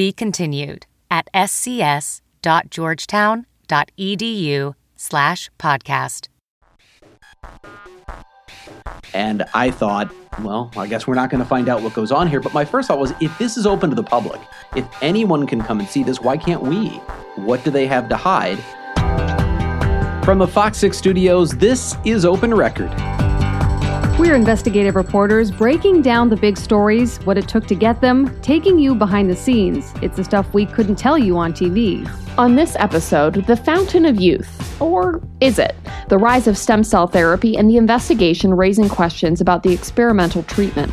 Be continued at scs.georgetown.edu slash podcast. And I thought, well, I guess we're not going to find out what goes on here. But my first thought was if this is open to the public, if anyone can come and see this, why can't we? What do they have to hide? From the Fox 6 studios, this is Open Record. We're investigative reporters breaking down the big stories, what it took to get them, taking you behind the scenes. It's the stuff we couldn't tell you on TV. On this episode, The Fountain of Youth. Or is it? The rise of stem cell therapy and the investigation raising questions about the experimental treatment.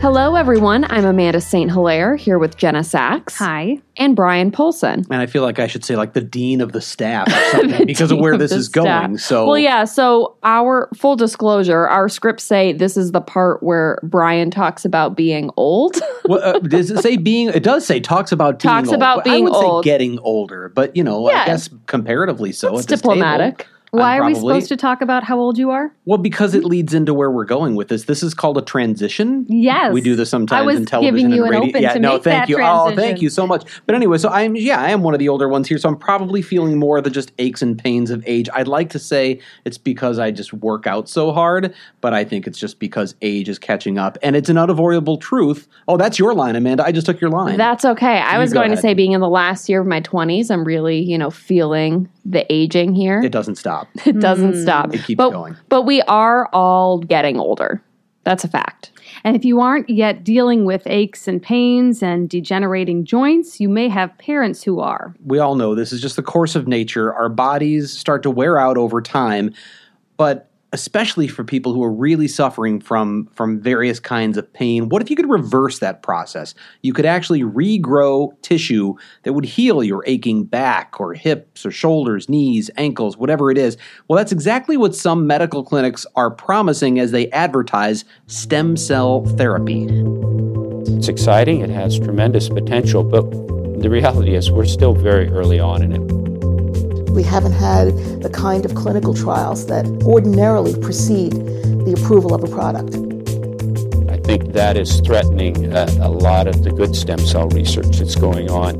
Hello, everyone. I'm Amanda St. Hilaire here with Jenna Sachs. Hi. And Bryan Polcyn. And I feel like I should say like the dean of the staff or something because of where Dean this of is staff. going. So Well, yeah, so our full disclosure, our scripts say this is the part where Brian talks about being old. Well, uh, does it say being? It does say talks about being Talks old. about But I being would old. say getting older, but you know, Yeah. I guess comparatively so. It's at this table, diplomatic. Why I'm are we supposed to talk about how old you are? Well, because it leads into where we're going with this. This is called a transition. Yes. we do this sometimes I was in television giving you and an radio. open yeah, to no, make thank that you. Oh, thank you so much. But anyway, so I'm yeah, I am one of the older ones here, so I'm probably feeling more of the just aches and pains of age. I'd like to say it's because I just work out so hard, but I think it's just because age is catching up, and it's an unavoidable truth. Oh, that's your line, Amanda. I just took your line. That's okay. I You was going ahead. to say, being in the last year of my 20s, I'm really, you know, feeling the aging here. it doesn't stop. It doesn't mm-hmm. stop. It keeps but, going. But we are all getting older. That's a fact. And if you aren't yet dealing with aches and pains and degenerating joints, you may have parents who are. we all know this is just the course of nature. Our bodies start to wear out over time, but especially for people who are really suffering from from various kinds of pain, what if you could reverse that process? You could actually regrow tissue that would heal your aching back or hips or shoulders, knees, ankles, whatever it is. Well, that's exactly what some medical clinics are promising as they advertise stem cell therapy. It's exciting, it has tremendous potential, but the reality is we're still very early on in it. We haven't had the kind of clinical trials that ordinarily precede the approval of a product. I think that is threatening a, a lot of the good stem cell research that's going on.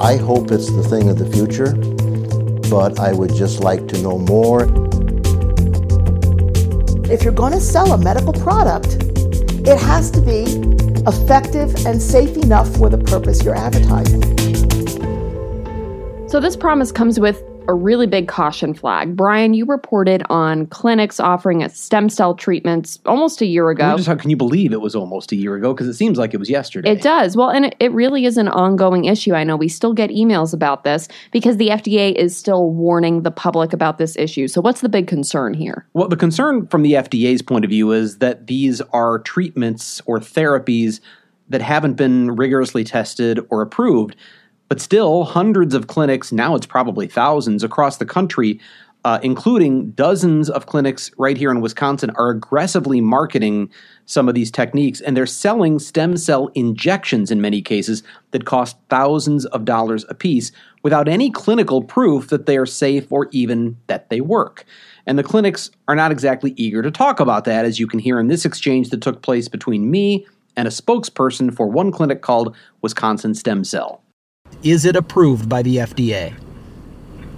I hope it's the thing of the future, but I would just like to know more. If you're going to sell a medical product, it has to be effective and safe enough for the purpose you're advertising. So this promise comes with a really big caution flag. Brian, you reported on clinics offering stem cell treatments almost a year ago. Just how can you believe it was almost a year ago? Because it seems like it was yesterday. It does. Well, and it, it really is an ongoing issue. I know we still get emails about this because the FDA is still warning the public about this issue. So, what's the big concern here? Well, the concern from the FDA's point of view is that these are treatments or therapies that haven't been rigorously tested or approved. But still, hundreds of clinics, now it's probably thousands across the country, uh, including dozens of clinics right here in Wisconsin, are aggressively marketing some of these techniques. And they're selling stem cell injections in many cases that cost thousands of dollars apiece without any clinical proof that they are safe or even that they work. And the clinics are not exactly eager to talk about that, as you can hear in this exchange that took place between me and a spokesperson for one clinic called Wisconsin Stem Cell. Is it approved by the FDA?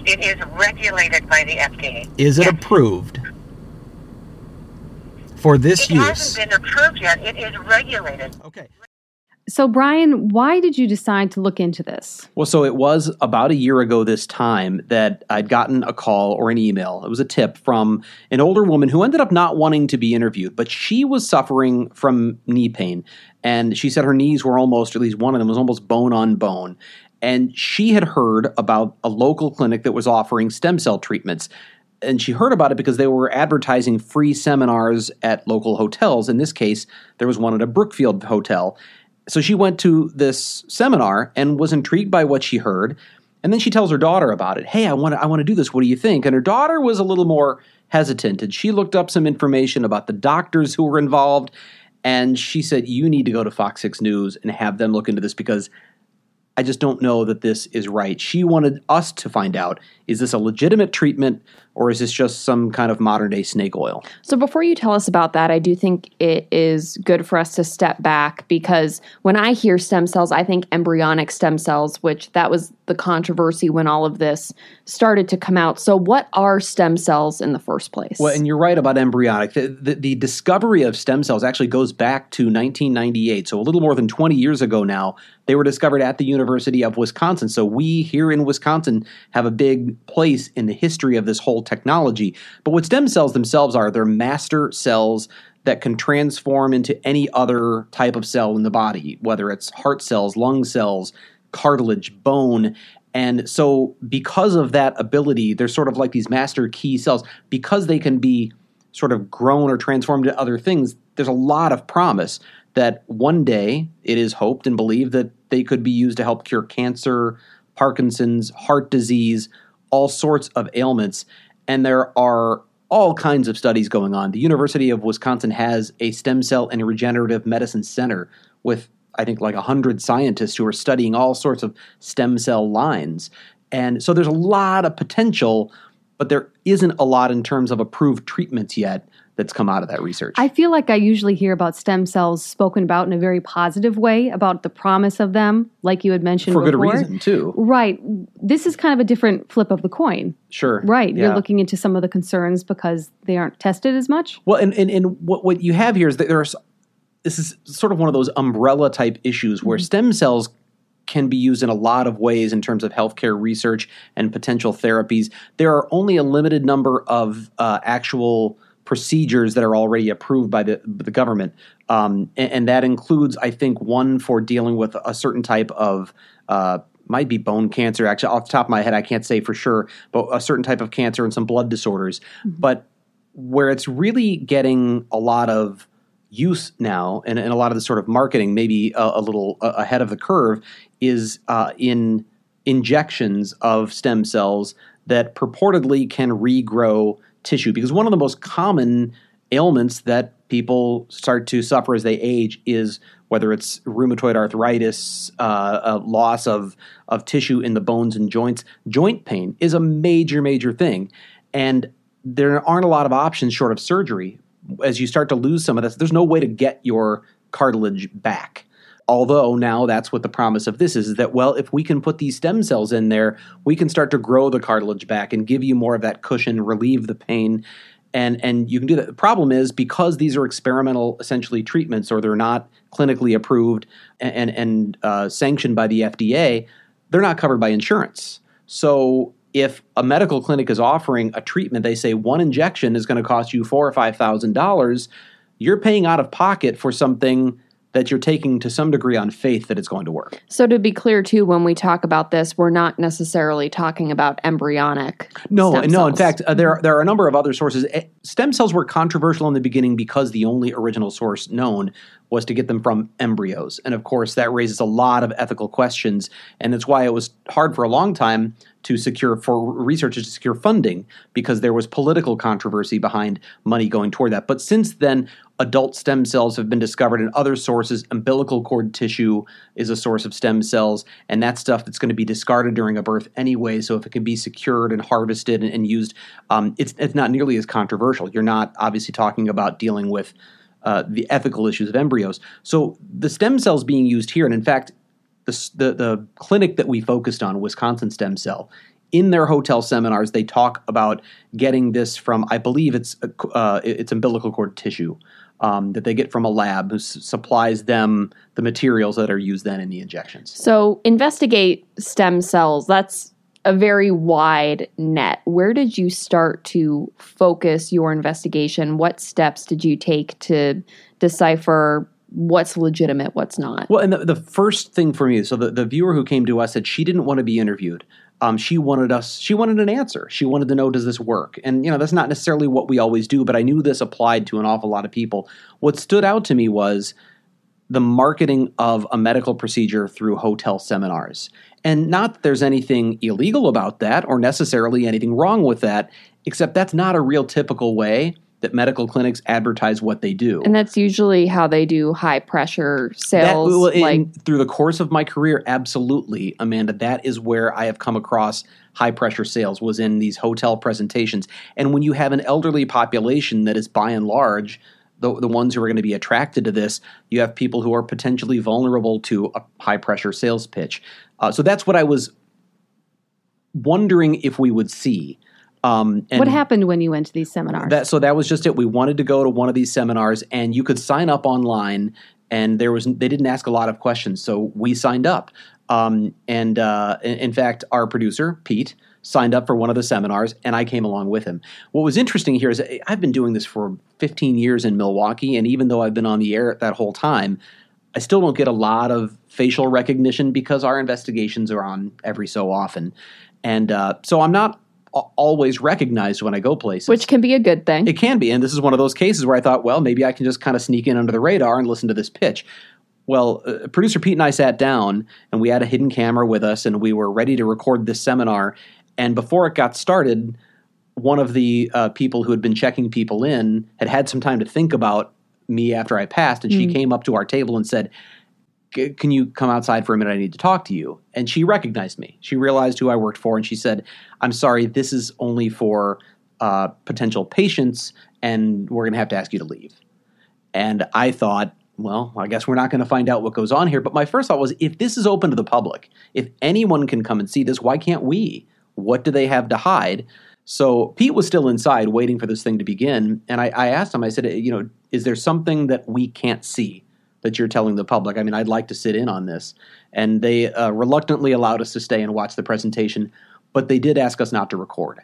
It is regulated by the FDA. Is it Yes. approved for this It use? It hasn't been approved yet. It is regulated. Okay. So, Brian, why did you decide to look into this? Well, so it was about a year ago this time that I'd gotten a call or an email. It was a tip from an older woman who ended up not wanting to be interviewed, but she was suffering from knee pain. And she said her knees were almost, at least one of them was almost bone on bone. And she had heard about a local clinic that was offering stem cell treatments. And she heard about it because they were advertising free seminars at local hotels. In this case, there was one at a Brookfield hotel. so she went to this seminar and was intrigued by what she heard. And then she tells her daughter about it. Hey, I want to I want to do this. What do you think? And her daughter was a little more hesitant and she looked up some information about the doctors who were involved and she said you need to go to Fox 6 News and have them look into this because I just don't know that this is right. She wanted us to find out is this a legitimate treatment or is this just some kind of modern day snake oil? So, before you tell us about that, I do think it is good for us to step back because when I hear stem cells, I think embryonic stem cells, which that was the controversy when all of this started to come out. So, what are stem cells in the first place? Well, and you're right about embryonic. The, the, the discovery of stem cells actually goes back to 1998, so a little more than 20 years ago now. They were discovered at the University of Wisconsin. So, we here in Wisconsin have a big place in the history of this whole technology. But what stem cells themselves are, they're master cells that can transform into any other type of cell in the body, whether it's heart cells, lung cells, cartilage, bone. And so, because of that ability, they're sort of like these master key cells. Because they can be sort of grown or transformed into other things, there's a lot of promise that one day it is hoped and believed that they could be used to help cure cancer, Parkinson's, heart disease, all sorts of ailments. And there are all kinds of studies going on. The University of Wisconsin has a stem cell and regenerative medicine center with, I think, like 100 scientists who are studying all sorts of stem cell lines. And so there's a lot of potential, but there isn't a lot in terms of approved treatments yet that's come out of that research. I feel like I usually hear about stem cells spoken about in a very positive way about the promise of them, like you had mentioned for before. good reason too. Right. This is kind of a different flip of the coin. Sure. Right. Yeah. You're looking into some of the concerns because they aren't tested as much. Well, and, and, and what, what you have here is that there's this is sort of one of those umbrella type issues where stem cells can be used in a lot of ways in terms of healthcare research and potential therapies. There are only a limited number of uh, actual procedures that are already approved by the, the government. Um, and, and, that includes, I think, one for dealing with a certain type of, uh, might be bone cancer. Actually, off the top of my head, I can't say for sure, but a certain type of cancer and some blood disorders. Mm-hmm. But where it's really getting a lot of use now and, and a lot of the sort of marketing, maybe a, a little ahead of the curve, is uh, in injections of stem cells that purportedly can regrow tissue because one of the most common ailments that people start to suffer as they age is whether it's rheumatoid arthritis, uh, loss of, of tissue in the bones and joints. Joint pain is a major, major thing. And there aren't a lot of options short of surgery. As you start to lose some of this, there's no way to get your cartilage back. Although now that's what the promise of this is, that, well, if we can put these stem cells in there, we can start to grow the cartilage back and give you more of that cushion, relieve the pain. And, and you can do that. The problem is because these are experimental, essentially treatments, or they're not clinically approved and, and, and uh, sanctioned by the FDA, they're not covered by insurance. So if a medical clinic is offering a treatment, they say one injection is going to cost you four or five thousand dollars. You're paying out of pocket for something that you're taking to some degree on faith that it's going to work. So to be clear too, when we talk about this, we're not necessarily talking about embryonic. No, no. In fact, uh, there are, there are a number of other sources. Eh, stem cells were controversial in the beginning because the only original source known was to get them from embryos, and of course that raises a lot of ethical questions, and that's why it was hard for a long time to secure for researchers to secure funding because there was political controversy behind money going toward that. But since then, adult stem cells have been discovered in other sources. Umbilical cord tissue is a source of stem cells, and that stuff that's going to be discarded during a birth anyway. So if it can be secured and harvested and, and used, um, it's it's not nearly as controversial. You're not obviously talking about dealing with uh, the ethical issues of embryos. So the stem cells being used here, and in fact, the, the, the clinic that we focused on, Wisconsin Stem Cell, in their hotel seminars, they talk about getting this from, I believe it's uh, it's umbilical cord tissue um, that they get from a lab who s- supplies them the materials that are used then in the injections. So investigate stem cells. That's a very wide net. Where did you start to focus your investigation? What steps did you take to decipher what's legitimate, what's not? Well, and the, the first thing for me, so the, the viewer who came to us said she didn't want to be interviewed. Um, she wanted us, she wanted an answer. She wanted to know, does this work? And, you know, that's not necessarily what we always do, but I knew this applied to an awful lot of people. What stood out to me was the marketing of a medical procedure through hotel seminars. And not that there's anything illegal about that or necessarily anything wrong with that, except that's not a real typical way that medical clinics advertise what they do. And that's usually how they do high pressure sales. That, well, in- like through the course of my career, absolutely, Amanda. That is where I have come across high pressure sales was in these hotel presentations. And when you have an elderly population that is by and large the, the ones who are going to be attracted to this, you have people who are potentially vulnerable to a high pressure sales pitch. Uh, so that's what I was wondering if we would see. Um, and what happened when you went to these seminars? That, so that was just it. We wanted to go to one of these seminars, and you could sign up online, and there was they didn't ask a lot of questions, so we signed up. Um, and uh, in, in fact, our producer Pete signed up for one of the seminars, and I came along with him. What was interesting here is I've been doing this for 15 years in Milwaukee, and even though I've been on the air that whole time, I still don't get a lot of facial recognition because our investigations are on every so often, and uh, so I'm not always recognized when I go places. Which can be a good thing. It can be. And this is one of those cases where I thought, well, maybe I can just kind of sneak in under the radar and listen to this pitch. Well, uh, producer Pete and I sat down and we had a hidden camera with us and we were ready to record this seminar. And before it got started, one of the uh, people who had been checking people in had had some time to think about me after I passed. And mm. she came up to our table and said, can you come outside for a minute? I need to talk to you. And she recognized me. She realized who I worked for, and she said, I'm sorry, this is only for uh, potential patients, and we're going to have to ask you to leave. And I thought, well, I guess we're not going to find out what goes on here. But my first thought was if this is open to the public, if anyone can come and see this, why can't we? What do they have to hide? So Pete was still inside waiting for this thing to begin. And I, I asked him, I said, you know, is there something that we can't see? That you're telling the public. I mean, I'd like to sit in on this. And they uh, reluctantly allowed us to stay and watch the presentation, but they did ask us not to record.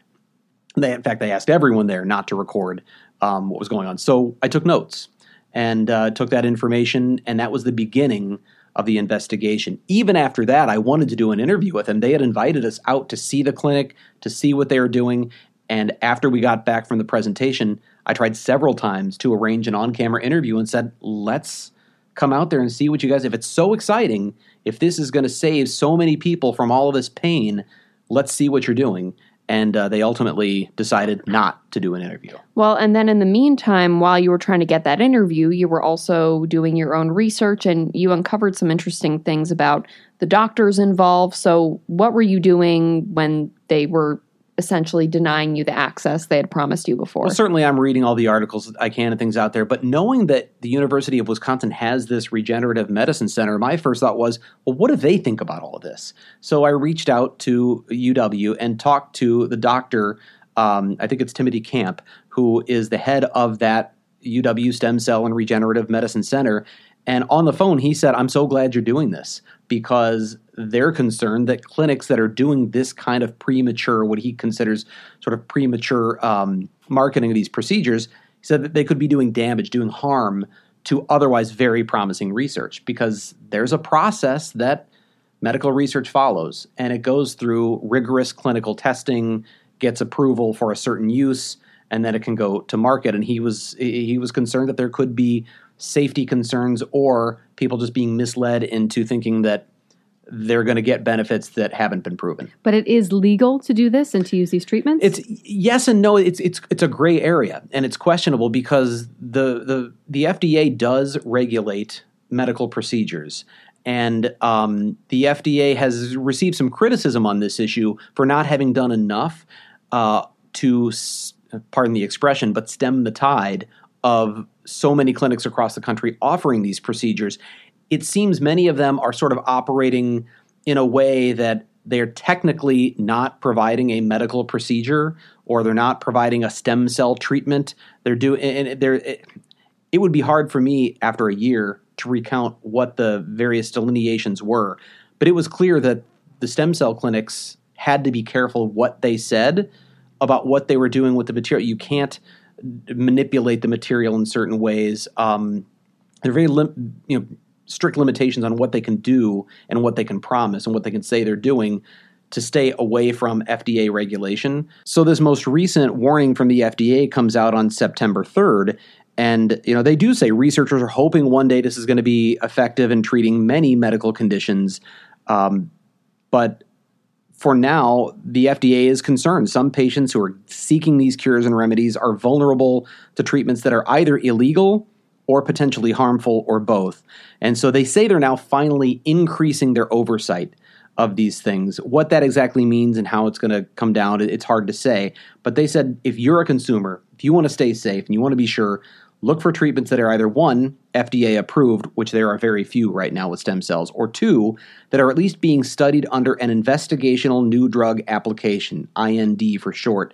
They, in fact, they asked everyone there not to record um, what was going on. So I took notes and uh, took that information, and that was the beginning of the investigation. Even after that, I wanted to do an interview with them. They had invited us out to see the clinic, to see what they were doing. And after we got back from the presentation, I tried several times to arrange an on camera interview and said, let's come out there and see what you guys if it's so exciting if this is going to save so many people from all of this pain let's see what you're doing. And uh, they ultimately decided not to do an interview. Well and then in the meantime while you were trying to get that interview you were also doing your own research and you uncovered some interesting things about the doctors involved. So what were you doing when they were essentially denying you the access they had promised you before. Well, certainly, I'm reading all the articles that I can and things out there, but knowing that the University of Wisconsin has this regenerative medicine center, my first thought was, well, what do they think about all of this? So I reached out to UW and talked to the doctor. Um, I think it's Timothy Kamp, who is the head of that UW Stem Cell and Regenerative Medicine Center. And on the phone, he said, I'm so glad you're doing this because they're concerned that clinics that are doing this kind of premature, what he considers sort of premature um, marketing of these procedures, he said that they could be doing damage, doing harm to otherwise very promising research because there's a process that medical research follows and it goes through rigorous clinical testing, gets approval for a certain use, and then it can go to market. And he was he was concerned that there could be safety concerns or people just being misled into thinking that they're going to get benefits that haven't been proven. But it is legal to do this and to use these treatments? It's yes and no. It's it's it's a gray area and it's questionable because the the the FDA does regulate medical procedures. And um, the FDA has received some criticism on this issue for not having done enough uh, to, pardon the expression, but stem the tide of so many clinics across the country offering these procedures, it seems many of them are sort of operating in a way that they're technically not providing a medical procedure or they're not providing a stem cell treatment. They're doing and they're it, it would be hard for me after a year to recount what the various delineations were, but it was clear that the stem cell clinics had to be careful what they said about what they were doing with the material. You can't manipulate the material in certain ways. Um, they're very lim- you know strict limitations on what they can do and what they can promise and what they can say they're doing to stay away from FDA regulation. So this most recent warning from the FDA comes out on September 3rd And you know, they do say researchers are hoping one day this is going to be effective in treating many medical conditions. Um, but for now, the FDA is concerned. Some patients who are seeking these cures and remedies are vulnerable to treatments that are either illegal or potentially harmful or both. And so they say they're now finally increasing their oversight of these things. What that exactly means and how it's going to come down, it's hard to say. But they said if you're a consumer, if you want to stay safe and you want to be sure, look for treatments that are either one, FDA approved, which there are very few right now with stem cells, or two, that are at least being studied under an investigational new drug application, IND for short.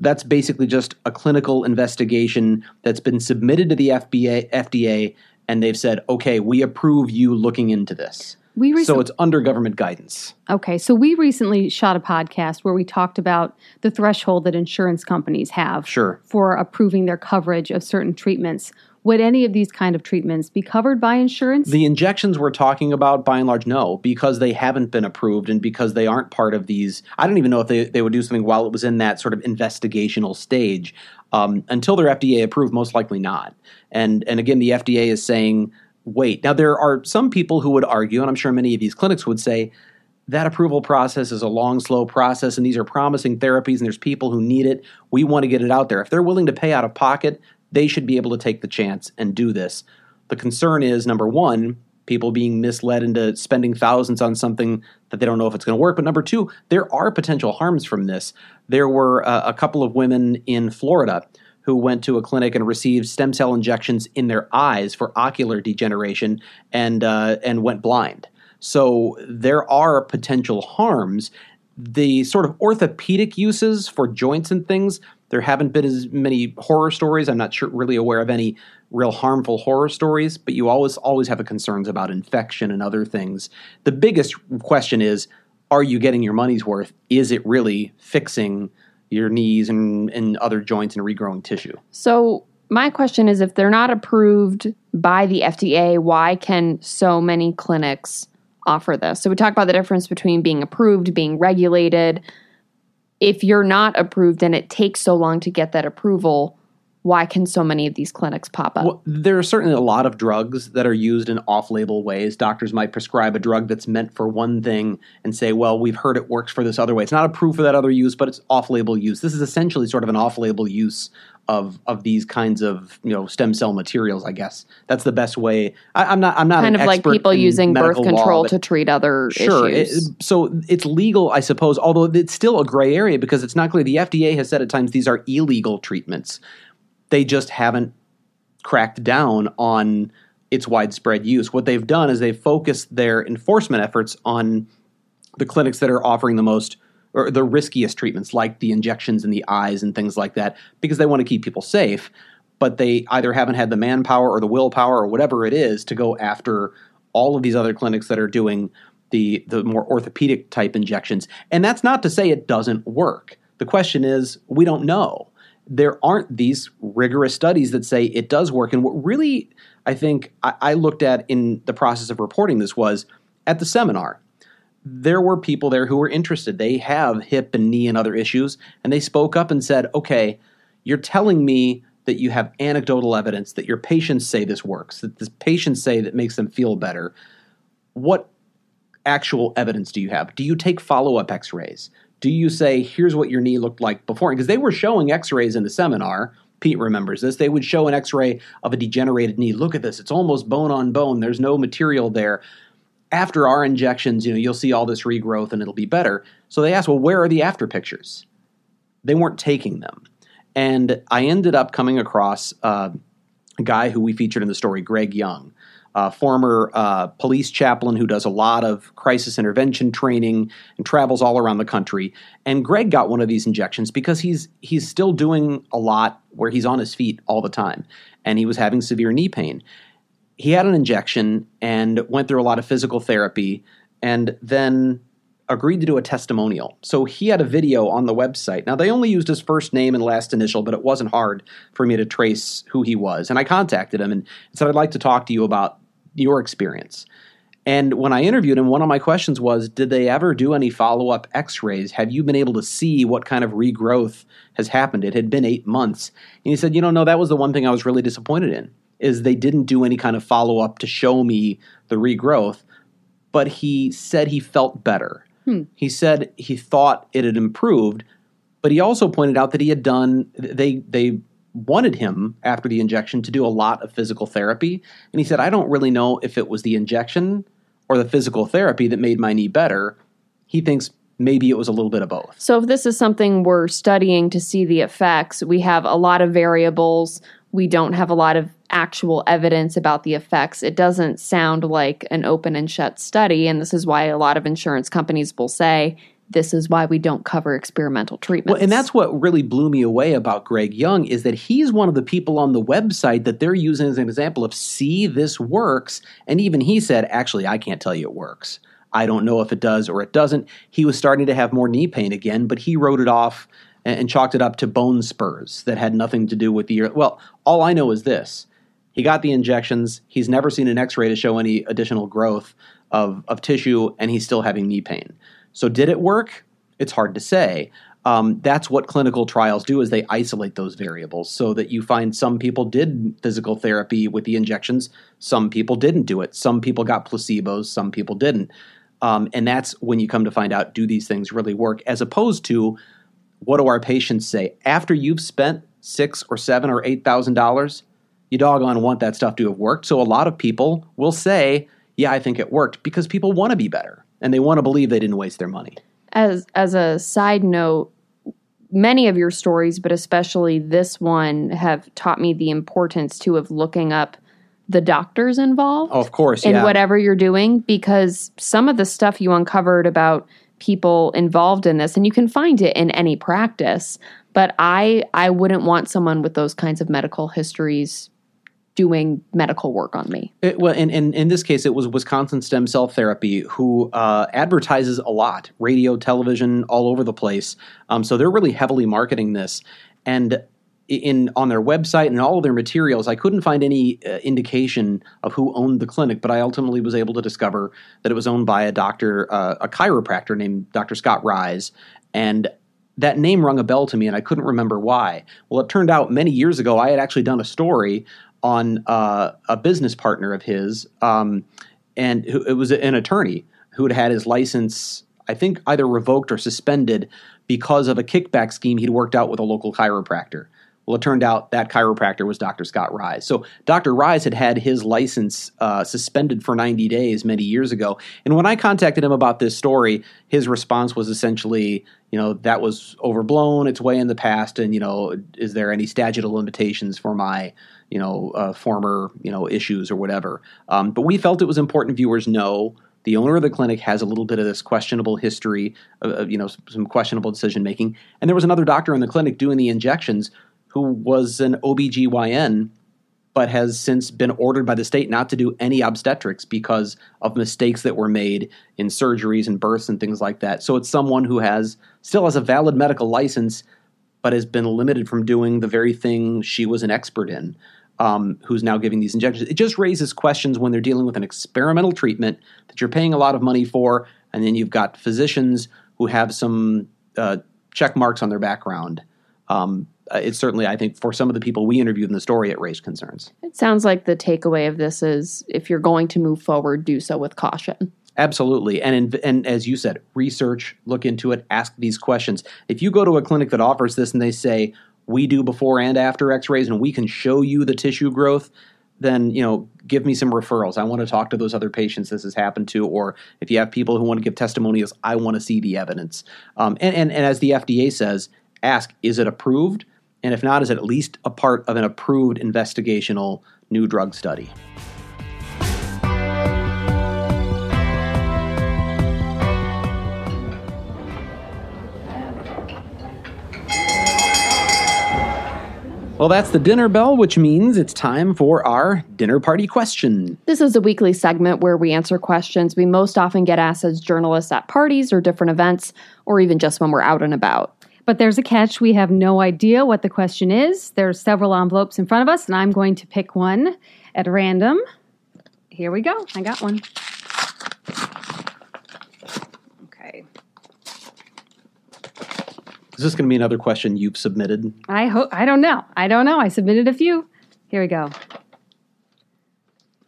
That's basically just a clinical investigation that's been submitted to the FBA, FDA, and they've said, okay, we approve you looking into this. We recent- so it's under government guidance. Okay, so we recently shot a podcast where we talked about the threshold that insurance companies have Sure. for approving their coverage of certain treatments. Would any of these kind of treatments be covered by insurance? The injections we're talking about, by and large, no, because they haven't been approved and because they aren't part of these. I don't even know if they, they would do something while it was in that sort of investigational stage. Um, until they're FDA approved, most likely not. And and again, the FDA is saying, wait. Now there are some people who would argue, and I'm sure many of these clinics would say, that approval process is a long, slow process, and these are promising therapies, and there's people who need it. We want to get it out there. If they're willing to pay out of pocket, they should be able to take the chance and do this. The concern is number one, people being misled into spending thousands on something that they don't know if it's going to work. But number two, there are potential harms from this. There were uh, a couple of women in Florida who went to a clinic and received stem cell injections in their eyes for ocular degeneration and uh, and went blind. So there are potential harms. The sort of orthopedic uses for joints and things, there haven't been as many horror stories. I'm not sure, really aware of any real harmful horror stories, but you always always have concerns about infection and other things. The biggest question is, are you getting your money's worth? Is it really fixing your knees and, and other joints and regrowing tissue? So my question is if they're not approved by the FDA, why can so many clinics offer this? So we talk about the difference between being approved, being regulated. If you're not approved and it takes so long to get that approval, why can so many of these clinics pop up? Well, there are certainly a lot of drugs that are used in off label ways. Doctors might prescribe a drug that's meant for one thing and say, well, we've heard it works for this other way. It's not approved for that other use, but it's off label use. This is essentially sort of an off label use of of these kinds of you know stem cell materials. I guess that's the best way. I, am not. I'm not kind of like people using birth control law, to treat other sure. issues. It, so it's legal, I suppose. Although it's still a gray area because it's not clear. The FDA has said at times these are illegal treatments. They just haven't cracked down on its widespread use. What they've done is they've focused their enforcement efforts on the clinics that are offering the most or the riskiest treatments, like the injections in the eyes and things like that, because they want to keep people safe. But they either haven't had the manpower or the willpower or whatever it is to go after all of these other clinics that are doing the the more orthopedic type injections. And that's not to say it doesn't work. The question is, we don't know. There aren't these rigorous studies that say it does work. And what really I think I, I looked at in the process of reporting this was at the seminar there were people there who were interested. They have hip and knee and other issues, and they spoke up and said, okay, you're telling me that you have anecdotal evidence that your patients say this works, that the patients say that makes them feel better. What actual evidence do you have? Do you take follow up x rays? Do you say, here's what your knee looked like before? Because they were showing x rays in the seminar. Pete remembers this. They would show an x ray of a degenerated knee. Look at this. It's almost bone on bone. There's no material there after our injections, you know, you'll see all this regrowth and it'll be better. So they asked, well, where are the after pictures? They weren't taking them. And I ended up coming across uh, a guy who we featured in the story, Greg Young, a former uh, police chaplain who does a lot of crisis intervention training and travels all around the country. And Greg got one of these injections because he's he's still doing a lot where he's on his feet all the time, and he was having severe knee pain he had an injection and went through a lot of physical therapy and then agreed to do a testimonial. So he had a video on the website. Now, they only used his first name and last initial, but it wasn't hard for me to trace who he was. And I contacted him and said, I'd like to talk to you about your experience. And when I interviewed him, one of my questions was Did they ever do any follow up x rays? Have you been able to see what kind of regrowth has happened? It had been eight months. And he said, You know, no, that was the one thing I was really disappointed in, is they didn't do any kind of follow up to show me the regrowth. But he said he felt better. Hmm. He said he thought it had improved, but he also pointed out that he had done, they, they, wanted him after the injection to do a lot of physical therapy and he said i don't really know if it was the injection or the physical therapy that made my knee better. He thinks maybe it was a little bit of both. So, if this is something we're studying to see the effects, we have a lot of variables. We don't have a lot of actual evidence about the effects. It doesn't sound like an open and shut study. And this is why a lot of insurance companies will say, this is why we don't cover experimental treatments. Well, and that's what really blew me away about Greg Young is that he's one of the people on the website that they're using as an example of see this works. And even he said, actually, I can't tell you it works. I don't know if it does or it doesn't. He was starting to have more knee pain again, but he wrote it off and, and chalked it up to bone spurs that had nothing to do with the ear. Well, all I know is this. He got the injections. He's never seen an x-ray to show any additional growth of, of tissue, and he's still having knee pain. So did it work? It's hard to say. Um, that's what clinical trials do is they isolate those variables so that you find some people did physical therapy with the injections some people didn't do it some people got placebos some people didn't um, and that's when you come to find out do these things really work as opposed to what do our patients say after you've spent six or seven or eight thousand dollars you doggone want that stuff to have worked so a lot of people will say yeah i think it worked because people want to be better and they want to believe they didn't waste their money as as a side note, many of your stories, but especially this one, have taught me the importance too of looking up the doctors involved. Oh, of course, in yeah. whatever you're doing, because some of the stuff you uncovered about people involved in this, and you can find it in any practice. But I I wouldn't want someone with those kinds of medical histories doing medical work on me. It, well, in, in, in this case, it was Wisconsin Stem Cell Therapy who uh, advertises a lot, radio, television, all over the place. Um, so they're really heavily marketing this, and in on their website and all of their materials, I couldn't find any uh, indication of who owned the clinic. But I ultimately was able to discover that it was owned by a doctor, uh, a chiropractor named Dr. Scott Rise, and that name rung a bell to me, and I couldn't remember why. Well, it turned out many years ago I had actually done a story on uh, a business partner of his, um, and it was an attorney who had had his license, I think, either revoked or suspended because of a kickback scheme he'd worked out with a local chiropractor. Well, it turned out that chiropractor was Dr. Scott Rise. So Dr. Rise had had his license uh, suspended for 90 days many years ago. And when I contacted him about this story, his response was essentially, you know, that was overblown. It's way in the past. And, you know, is there any statute of limitations for my, you know, uh, former, you know, issues or whatever? Um, but we felt it was important viewers know the owner of the clinic has a little bit of this questionable history of, you know some questionable decision making and there was another doctor in the clinic doing the injections who was an OBGYN but has since been ordered by the state not to do any obstetrics because of mistakes that were made in surgeries and births and things like that. So it's someone who has still has a valid medical license but has been limited from doing the very thing she was an expert in. Um, who's now giving these injections? It just raises questions when they're dealing with an experimental treatment that you're paying a lot of money for, and then you've got physicians who have some uh, check marks on their background. Um, uh, it's certainly, I think, for some of the people we interviewed in the story, it raised concerns. It sounds like the takeaway of this is if you're going to move forward, do so with caution. Absolutely, and in, and as you said, research, look into it, ask these questions. If you go to a clinic that offers this and they say we do before and after X-rays and we can show you the tissue growth, then you know give me some referrals. I want to talk to those other patients this has happened to, or if you have people who want to give testimonials, I want to see the evidence. Um, and, and and as the FDA says, ask is it approved, and if not, is it at least a part of an approved investigational new drug study? Well, that's the dinner bell, which means it's time for our dinner party question. This is a weekly segment where we answer questions we most often get asked as journalists at parties or different events, or even just when we're out and about. But there's a catch. We have no idea what the question is. There's several envelopes in front of us, and I'm going to pick one at random. Here we go. I got one. Okay. Is this going to be another question you've submitted? I hope. I don't know. I don't know. I submitted a few. Here we go.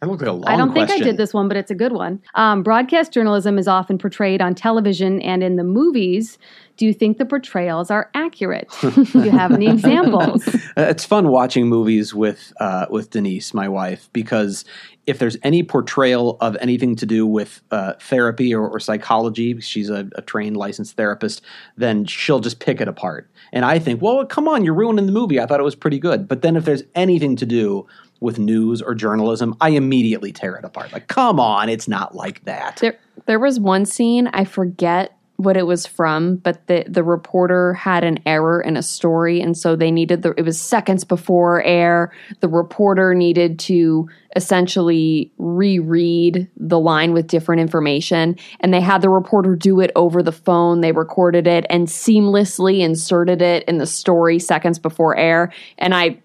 I look a long I don't think I did this one, but it's a good one. Um, broadcast journalism is often portrayed on television and in the movies. Do you think the portrayals are accurate? Do you have any examples? Uh, it's fun watching movies with uh, with Denise, my wife, because if there's any portrayal of anything to do with uh, therapy or, or psychology, she's a, a trained licensed therapist, then she'll just pick it apart. And I think, well, come on, you're ruining the movie. I thought it was pretty good. But then if there's anything to do with news or journalism, I immediately tear it apart. Like, come on, it's not like that. There, there was one scene I forget what it was from, but the the reporter had an error in a story, and so they needed the. It was seconds before air. The reporter needed to essentially reread the line with different information, and they had the reporter do it over the phone. They recorded it and seamlessly inserted it in the story seconds before air, and I.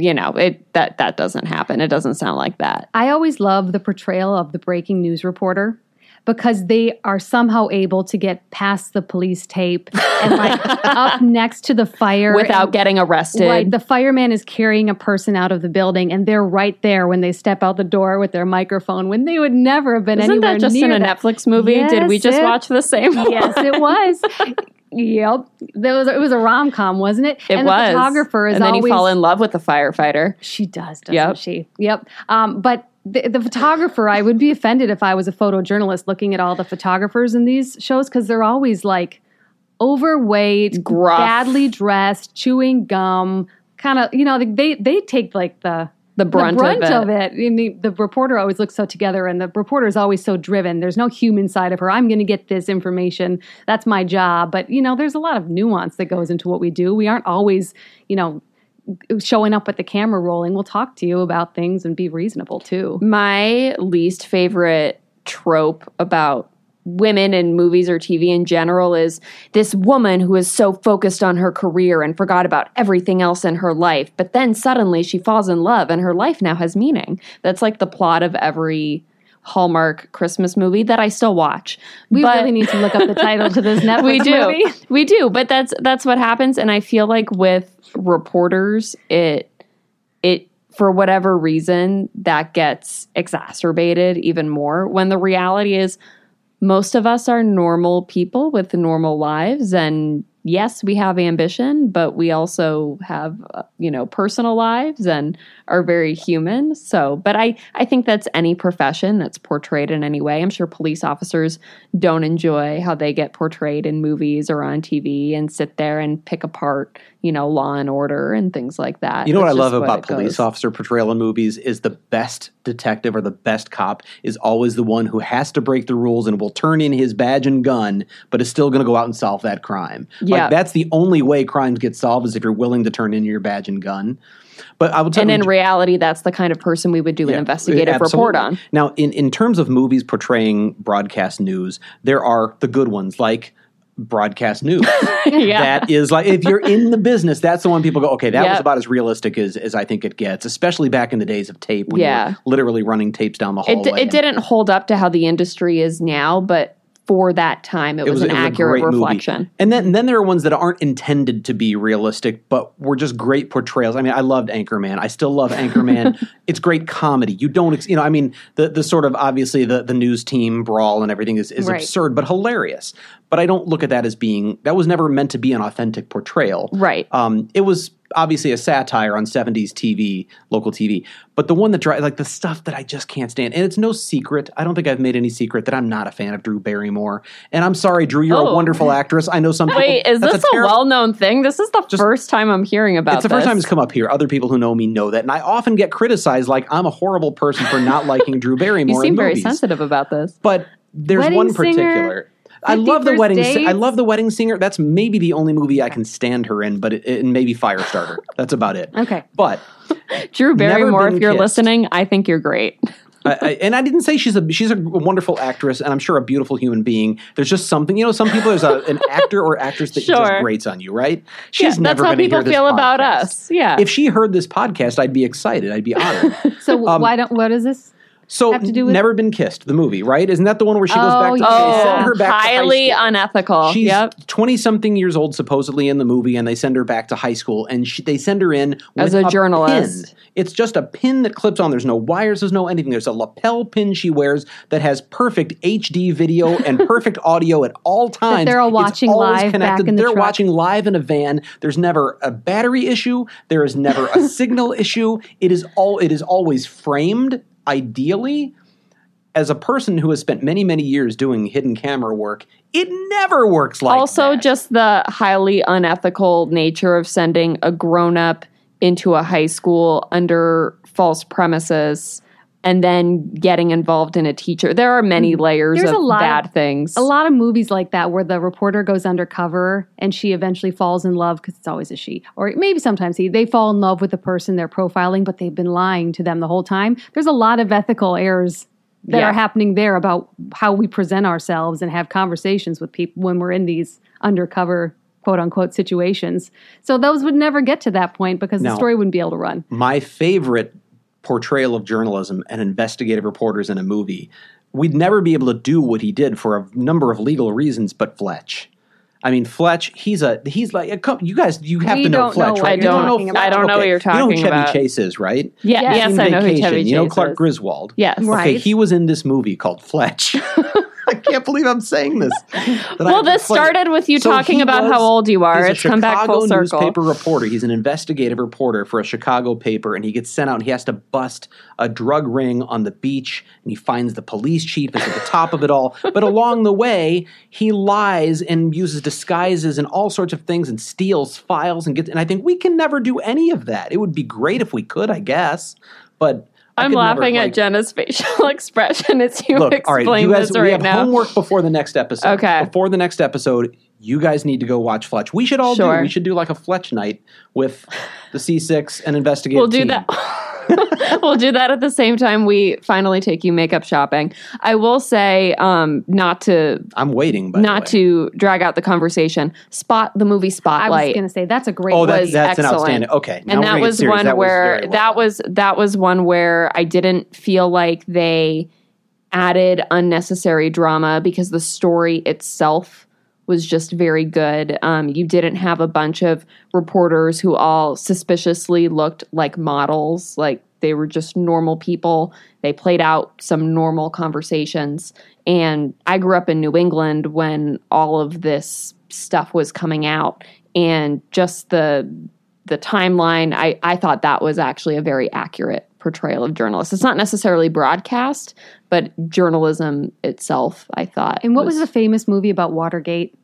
You know, it that that doesn't happen. It doesn't sound like that. I always love the portrayal of the breaking news reporter because they are somehow able to get past the police tape and like up next to the fire Without and- getting arrested. Right, the fireman is carrying a person out of the building, and they're right there when they step out the door with their microphone. When they would never have been Isn't anywhere that just in a that. Netflix movie? Did we just it- watch the same one? Yes, it was. yep, there was. It was a rom com, wasn't it? It and was. The photographer is and then always you fall in love with the firefighter. She does, doesn't Yep. she? Yep. Um, but the, the photographer, I would be offended if I was a photojournalist looking at all the photographers in these shows because they're always like overweight, Gruff. badly dressed, chewing gum, kind of. You know, they they take like the The brunt, the brunt of it. of it. And the, the reporter always looks so together, and the reporter is always so driven. There's no human side of her. I'm going to get this information. That's my job. But you know, there's a lot of nuance that goes into what we do. We aren't always, you know, showing up with the camera rolling. We'll talk to you about things and be reasonable too. My least favorite trope about women in movies or TV in general is this woman who is so focused on her career and forgot about everything else in her life. But then suddenly she falls in love and her life now has meaning. That's like the plot of every Hallmark Christmas movie that I still watch. We But- really need to look up the title to this Netflix we do movie. we do but that's that's what happens and i feel like with reporters it it for whatever reason that gets exacerbated even more when the reality is most of us are normal people with normal lives and yes we have ambition but we also have uh, you know personal lives and are very human. So but i i think that's any profession that's portrayed in any way. I'm sure police officers don't enjoy how they get portrayed in movies or on tv and sit there and pick apart you know law and order and things like that. You know what I love about police goes. officer portrayal in movies is the best detective or the best cop is always the one who has to break the rules and will turn in his badge and gun, but is still going to go out and solve that crime. Yeah. Like that's the only way crimes get solved is if you're willing to turn in your badge and gun. But I will tell and you, in reality that's the kind of person we would do an Yeah, investigative report on Now, in, in terms of movies portraying broadcast news, there are the good ones like broadcast news. Yeah. That is like if you're in the business, that's the one people go, okay, that was about as realistic as, as I think it gets, especially back in the days of tape when you Yeah. were literally running tapes down the it, d- it didn't hold up to how the industry is now but for that time it, was, an it was accurate great movie. reflection And then, and then there are ones that aren't intended to be realistic, but were just great portrayals. I mean, I loved Anchorman. I still love Anchorman. it's great comedy. You don't, ex- you know, I mean, the the sort of obviously the the news team brawl and everything is, is Right. absurd, but hilarious. But I don't look at that as being that was never meant to be an authentic portrayal. right Um, it was obviously a satire on 70s TV, local TV. But the one that drives, like the stuff that I just can't stand, and it's no secret. I don't think I've made any secret that I'm not a fan of Drew Barrymore. And I'm sorry, Drew, you're a Oh. wonderful actress. I know some people. wait is this a, terrible- well-known thing this is the first time i'm hearing about it. It's the first this. time it's come up here. Other people who know me know that, and I often get criticized like I'm a horrible person for not liking Drew Barrymore. you seem very movies. sensitive about this But there's Wedding one Singer, particular. I love the wedding. Si- I love the wedding singer. That's maybe the only movie I can stand her in, but it, it, and maybe Firestarter. That's about it. Okay. But drew barrymore if you're kissed. listening i think you're great I, I, and I didn't say she's a she's a wonderful actress, and I'm sure a beautiful human being. There's just something, you know, some people there's a, an actor or actress that Sure. just grates on you, right? She's Yeah, that's never how going to people hear this feel about us yeah If she heard this podcast, I'd be excited. I'd be honored. So Um, why don't? What is this? So have to do with Never Been Kissed, the movie, right? Isn't that the one where she goes Oh, back to yeah. they send her back to high highly school. unethical. She's yep. 20 something years old, supposedly, in the movie, and they send her back to high school, and she, they send her in As with a journalist. Pin. It's just a pin that clips on. There's no wires, there's no anything. There's a lapel pin she wears that has perfect HD video and perfect audio at all times. they're all watching live back connected. in the They're truck. watching live in a van. There's never a battery issue. There is never a signal issue. It is all. It is always framed ideally as a person who has spent many many years doing hidden camera work it never works like also, that. just the highly unethical nature of sending a grown up into a high school under false premises and then getting involved in a teacher. There are many layers Mm. There's of a lot bad of- things. a lot of movies like that where the reporter goes undercover and she eventually falls in love because it's always a she or maybe sometimes he they fall in love with the person they're profiling but they've been lying to them the whole time there's a lot of ethical errors that Yeah. are happening there about how we present ourselves and have conversations with people when we're in these undercover quote unquote situations so those would never get to that point because No. the story wouldn't be able to run my favorite portrayal of journalism and investigative reporters in a movie we'd never be able to do what he did for a number of legal reasons but fletch I mean, Fletch. He's a he's like a you guys. You have We to know don't know Fletch, right? I You don't- know I don't know what you're talking about. You know who Chevy about. Chase is, right? yeah, Yes. yes, I know who Vacation, Chevy You know Chase Clark is. Griswold. Yes. Okay, Right. he was in this movie called Fletch. I can't believe I'm saying this. Well, this started with you So talking about was- how old you are. It's come back full circle. newspaper reporter. He's an investigative reporter for a Chicago paper, and he gets sent out and he has to bust a drug ring on the beach, and he finds the police chief is at the top of it all. But along the way, he lies and uses disguises and all sorts of things and steals files and gets. And I think we can never do any of that. It would be great if we could, I guess, but. I'm never, laughing like- at Jenna's facial expression as you Look, all right, explain you guys, this we right have now. homework before the next episode. Okay. Before the next episode, you guys need to go watch Fletch. We should all Sure. do. We should do like a Fletch night with the C6 and investigative. We'll do that. we'll do that at the same time we finally take you makeup shopping. I will say, um, not to I'm waiting, by the not way. to drag out the conversation. Spot the movie Spotlight. i was going to say that's a great Oh, one. that's was that's an excellent. outstanding. Okay, and we're that was serious. one That where very well that done. was that was one where I didn't feel like they added unnecessary drama because the story itself was just very good. Um, you didn't have a bunch of reporters who all suspiciously looked like models, like they were just normal people. They played out some normal conversations. And I grew up in New England when all of this stuff was coming out, and just the the timeline, I, I thought that was actually a very accurate portrayal of journalists. It's not necessarily broadcast, but journalism itself, I thought. and what was the famous movie about watergate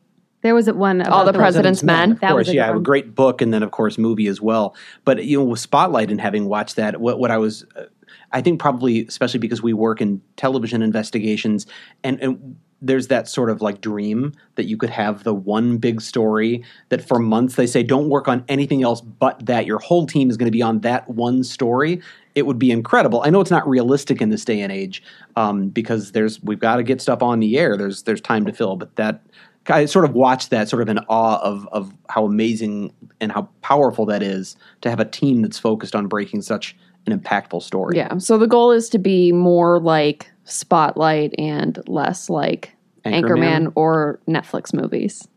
there was one about All the President's Men? Of That was course, a yeah, good a great book, and then of course movie as well. But you know, with Spotlight and having watched that, what what I was, uh, I think probably especially because we work in television investigations, and, and there's that sort of like dream that you could have the one big story that for months they say don't work on anything else but that. Your whole team is going to be on that one story. It would be incredible. I know it's not realistic in this day and age um, because there's we've got to get stuff on the air. There's there's time to fill, but that I sort of watched that sort of in awe of of how amazing and how powerful that is to have a team that's focused on breaking such an impactful story. Yeah. So the goal is to be more like Spotlight and less like Anchorman? Anchorman, or Netflix movies.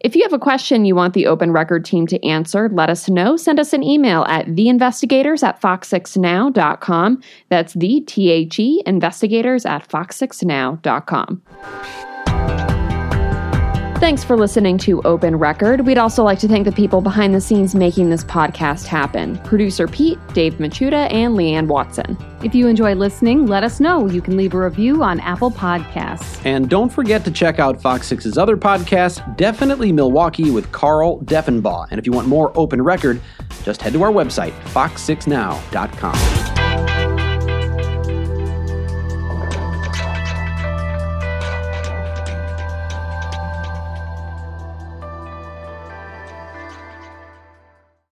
If you have a question you want the open record team to answer, let us know. Send us an email at theinvestigators at fox6now.com. That's the T H E investigators at fox6now.com. Thanks for listening to Open Record. We'd also like to thank the people behind the scenes making this podcast happen producer Pete, Dave Machuda, and Leanne Watson. If you enjoy listening, let us know. You can leave a review on Apple Podcasts. And don't forget to check out Fox 6's other podcast, Definitely Milwaukee with Carl Deffenbaugh. And if you want more open record, just head to our website, fox6now.com.